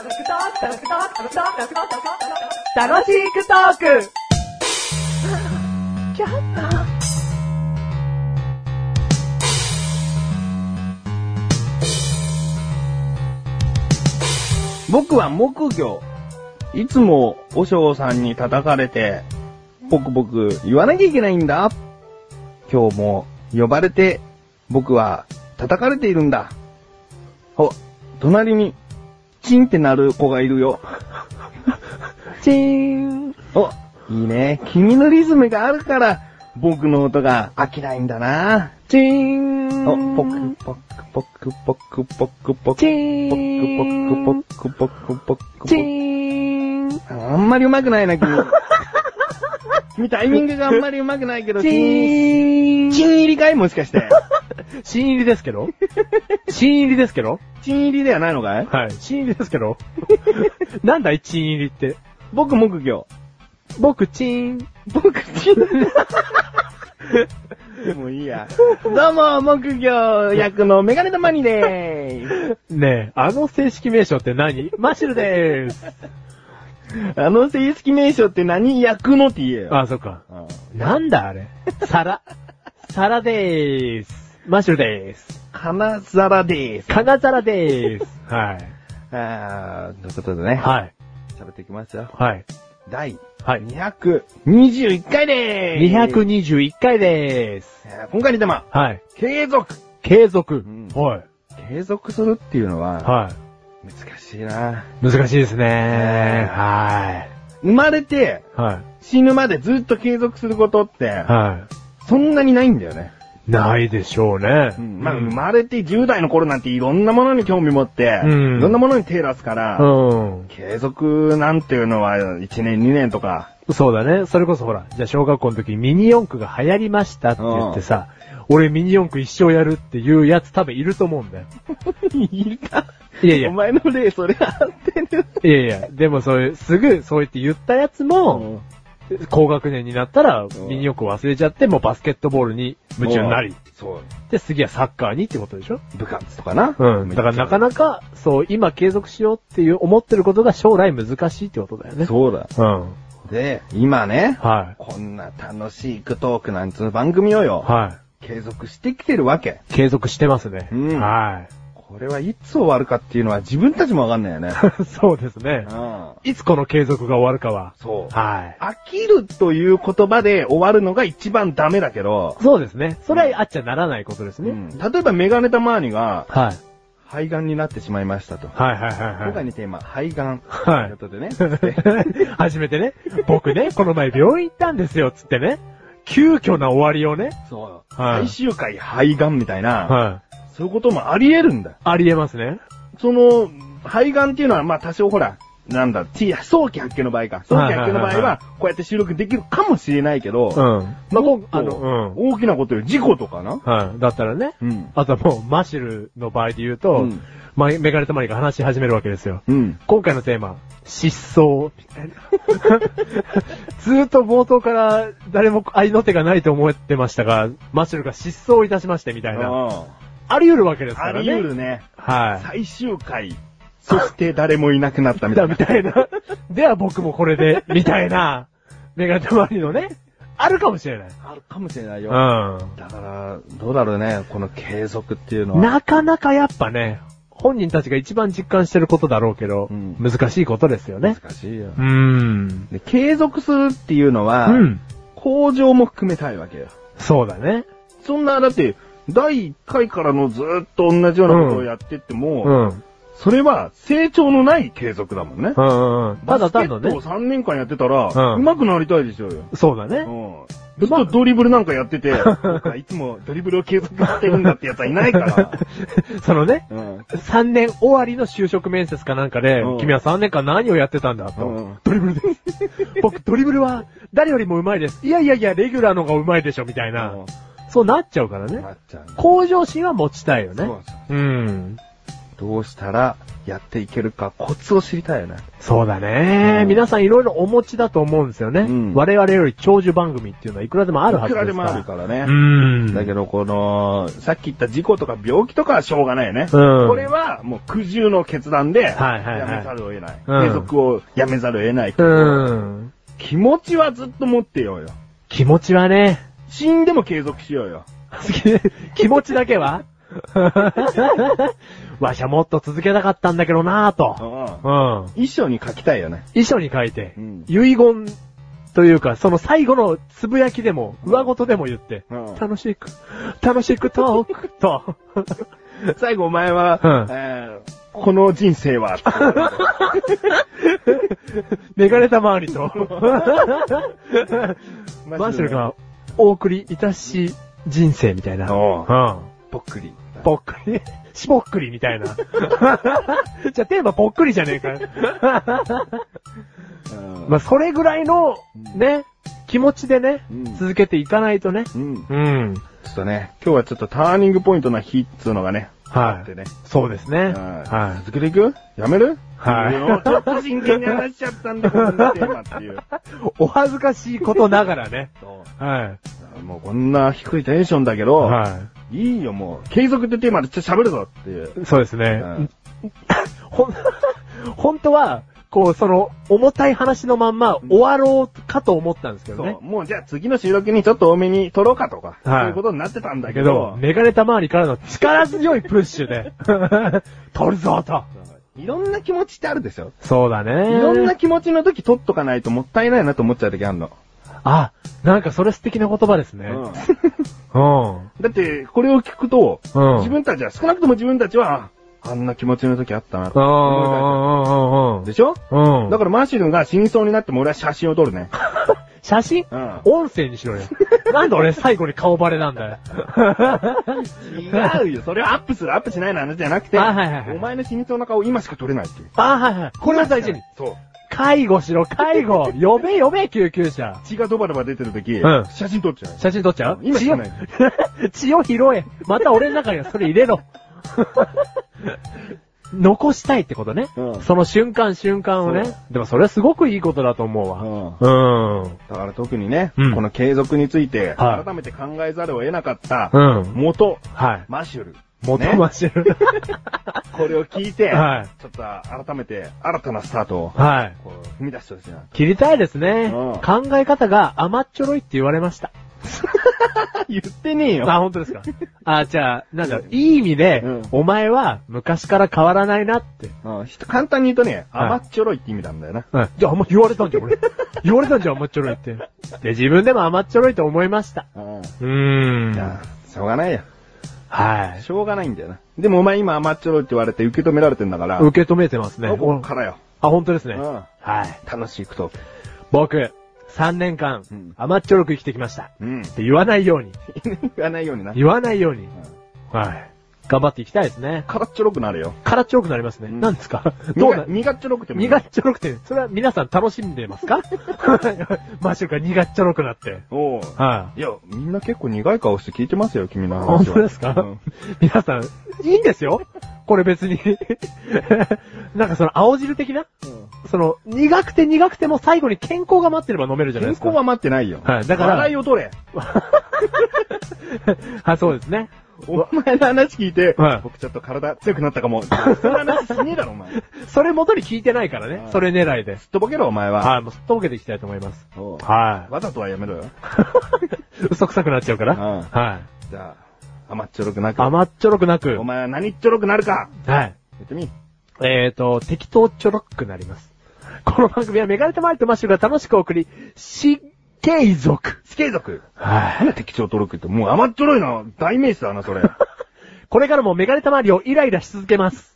楽しくトーク僕は木魚。いつも、お嬢さんに叩かれて、僕僕言わなきゃいけないんだ。今日も呼ばれて、僕は叩かれているんだ。お、隣に、チンってなる子がいるよ。チーンお、いいね。君のリズムがあるから、僕の音が飽きないんだな。チーンお、ポクポクポクポクポクポク。チーポンクポクポクポクポクポチク。ーンあんまり上手くないな、君。君タイミングがあんまり上手くないけど、チーンチン入りかい？もしかして。新入りですけど？新入りですけど？チン入りではないのかい？はい。新入りですけど？なんだい、新入りって？僕、木魚。僕、チーン。僕、チン。もういいや。どうも、木魚役のメガネたまにでーす。ねえ、あの正式名称って何？マシュルでーす。あの正式名称って何？役のって言えよ。あ、そっか。うんなんだあれ。皿。皿でーす。マシュルでーす。金皿でーす。金皿でーす。はい。あー、ということでね。はい。喋っていきますよ。はい。第はい。221回でーす。221回でーす。えー今回のテーマ、はい。継続。継続。んはい。継続するっていうのは、は難しいな。い。難しいですねは生まれてい。はい。死ぬまでずっと継続することって、はそんなにないんだよね。い。ないでしょうね。まあ、生まれて10代の頃なんていろんなものに興味持って、うんいろんなものに手出すから、うん。継続なんていうのは1年2年とか、そうだね。それこそほら、じゃあ小学校の時にミニ四駆が流行りましたって言ってさ、俺ミニ四駆一生やるっていうやつ多分いると思うんだよ。いたいやいやお、前の例それ合ってる。いやいや、でもそういう、すぐそう言って言ったやつも、高学年になったらミニ四駆忘れちゃって、もうバスケットボールに夢中になり、そう。で、次はサッカーにってことでしょ？部活とかな。うん。だからなかなか、そう、今継続しようっていう思ってることが将来難しいってことだよね。そうだ。うん。で、今ね、はこんな楽しいクトークなんつう番組をよい。、は継続してきてるわけ。い。継続してますね。うんはこれはいつ終わるかっていうのは自分たちもわかんないよね。い。そうですね。うん。いつこの継続が終わるかは。そう。は飽きるという言葉で終わるのが一番ダメだけどい。、そうですね。それはあっちゃならないことですね。うん例えばメガネたまーにがはい。肺がんになってしまいましたと。はいはいはいはい。今回のテーマ、肺がん。はいということでね。初めてね、僕ね、この前病院行ったんですよ、つってね。急遽な終わりをね。そう。はい最終回肺がんみたいな、はい。そういうこともあり得るんだ。ありえますね。その、肺がんっていうのは、まあ多少ほら、なんだ、ち早期発見の場合か。早期発見の場合はこうやって収録できるかもしれないけど、うん。まあ、ああの、の、大きなことよ、事故とかなうん。はい。だったらね。うん。あとはもう、マシルの場合で言うと、うんまメガネたまりが話し始めるわけですよ。うん。今回のテーマ、失踪。ずーっと冒頭から誰も愛の手がないと思ってましたが、マシュルが失踪いたしましてみたいな。ああり得るわけですかあらね。り得るね。はい。最終回、そして誰もいなくなったみただいな。みたいな。では僕もこれで、みたいな。メガネたまりのね、あるかもしれない。あるかもしれないよ。うだから、どうだろうね、この継続っていうのん。は。なかなかやっぱね、本人たちが一番実感してることだろうけど、うん難しいことですよね。難しいよう。ん。で継続するっていうのは、うん。向上も含めたいわけよ。そうだね。そんな、だって、第1回からのずーっと同じようなことをやってっても、うん。うんそれは成長のない継続だもんね。うんうん。ただ単のねバスケッ。トを3年間やってたら、うん上手くなりたいでしょうよ。そうだね。うん。ずっとドリブルなんかやってて、いつもドリブルを継続してるんだってやつはいないから。そのね、うん。3年終わりの就職面接かなんかで、うん君は3年間何をやってたんだと。うんドリブルです。僕、ドリブルは誰よりも上手いです。いやいやいや、レギュラーの方が上手いでしょ、みたいな。そうなっちゃうからね。なっちゃう。向上心は持ちたいよね。そうそううん。どうしたらやっていけるかコツを知りたいよね。そうだね、うん皆さんいろいろお持ちだと思うんですよね。うん我々より長寿番組っていうのはいくらでもあるはいずですから。くらでもあるからね。うん。だけど、この、さっき言った事故とか病気とかはしょうがないよね。うんこれはもう苦渋の決断で、はいはいはいやめざるを得ない。うん継続をやめざるを得ない。うん。気持ちはずっと持ってようよ。気持ちはね、死んでも継続しようよ。気持ちだけは？わしはもっと続けたかったんだけどなぁと。うんうん。遺書に書きたいよね。遺書に書いて、うん。遺言というか、その最後のつぶやきでも、上ごとでも言って、うん。楽しく、楽しくトークと、最後お前は、うん。えーこの人生は、メガネた周りと、マシュルがお送りいたし人生みたいな。おううん。ぽっくり。ぽっくり、しぽっくりみたいな。じゃあテーマぽっくりじゃねえかよ。うんまあ、それぐらいの、ね、気持ちでね、うん続けていかないとね。うん。うん。ちょっとね、今日はちょっとターニングポイントな日っつうのがね、はいあってね。そうですね。は。はい続けていく？やめる？はいちょっと真剣に話しちゃったんだ、このテーマっていう。い。お恥ずかしいことながらね。はもうこんな低いテンションだけい。ど、はいいよもう、継続ってテーマでちょっと喋るぞっていう。い。そうですね。うん ほん、本当は、こう、その、重たい話のまんま終わろうかと思ったんですけどねそう。。もうじゃあ次の収録にちょっと多めに撮ろうかとか、はいそういうことになってたんだだけどメガネた周りからの力強いプッシュで、取るぞと。いろんな気持ちってあるでしょそうだね。いろんな気持ちの時撮っとかないともったいないなと思っちゃう時あるの。あ、なんかそれ素敵な言葉ですね。うんうん。だって、これを聞くと、うん。自分たちは、少なくとも自分たちは、あんな気持ちの時あったなうん、とうん、思うん、うでしょ？うん。うん。だからマシュルが死にそうになっても俺は写真を撮るね。写真？うん。音声にしろよ。なんで俺最後に顔バレなんだよ。違うよ。それはアップする、アップしないの話じゃなくて、あはいはいはいお前の死にそうな顔今しか撮れないっていう。あ、はいはい。これは大事に。そう。介護しろ、介護。呼べ呼べ、救急車。血がドバドバ出てる時、うん写真撮っちゃう。写真撮っちゃう？今しかない血を 血を拾え。また俺の中にはそれ入れろ。残したいってことね。うんその瞬間瞬間をね。でもそれはすごくいいことだと思うわ。うん。だから特にね、うんこの継続について、はい改めて考えざるを得なかった、うん。元、はい。マシュル。元ねマシュル。これを聞いて、はいちょっと改めて新たなスタートを、はい。踏み出してほしいな。切りたいですね。うん考え方が甘っちょろいって言われました。言ってねえよ。あ、本当ですか？あ、じゃあ、なんだろう、いい意味で、うんお前は昔から変わらないなって。うんひと簡単に言うとね、はい甘っちょろいって意味なんだよな。はい。じゃあ、あんま言われたんじゃん、俺。言われたんじゃん、甘っちょろいって。で、自分でも甘っちょろいと思いました。うんうーん。じゃあ、しょうがないよ。はい。しょうがないんだよな。でもお前今甘っちょろいって言われて受け止められてんだから、受け止めてますね。ここからよ。あ、本当ですね。うんはい。楽しいこと。僕、3年間うん、甘っちょろく生きてきました。うん。って言わないように。言わないようにな。言わないように。うんはい。頑張っていきたいですね。からっちょろくなるよ。辛っちょろくなりますね。うん何ですか？どうな、苦っちょろくても苦っちょろくて、それは皆さん楽しんでますか？マッシュルが苦っちょろくなって。おうはい。いや、みんな結構苦い顔して聞いてますよ、君の話は。本当ですか、うん皆さん、いいんですよこれ別に。なんかその青汁的な？その、苦くて苦くても最後に健康が待ってれば飲めるじゃないですか。健康は待ってないよ。はいだから笑いを取れ。はい、そうですね。お前の話聞いて、はい僕ちょっと体強くなったかも。そんな話しねえだろ、お前。す っそれ元に聞いてないからねは。いそれ狙いで。とぼけろ、お前は。はい、もうすっとぼけていきたいと思います。おうはわざとはやめろよ。い。嘘くさくなっちゃうから。うんはい。じゃあ、甘っちょろくなく。甘っちょろくなく。お前は何っちょろくなるかはい。やってみ。えーと、適当ちょろくなります。この番組はメガネとマリとマッシュルが楽しく送り、死継続。死継続。はい。なんで適当登録って、もう甘っちょろいな。代名詞だな、それ。これからもメガネたまりをイライラし続けます。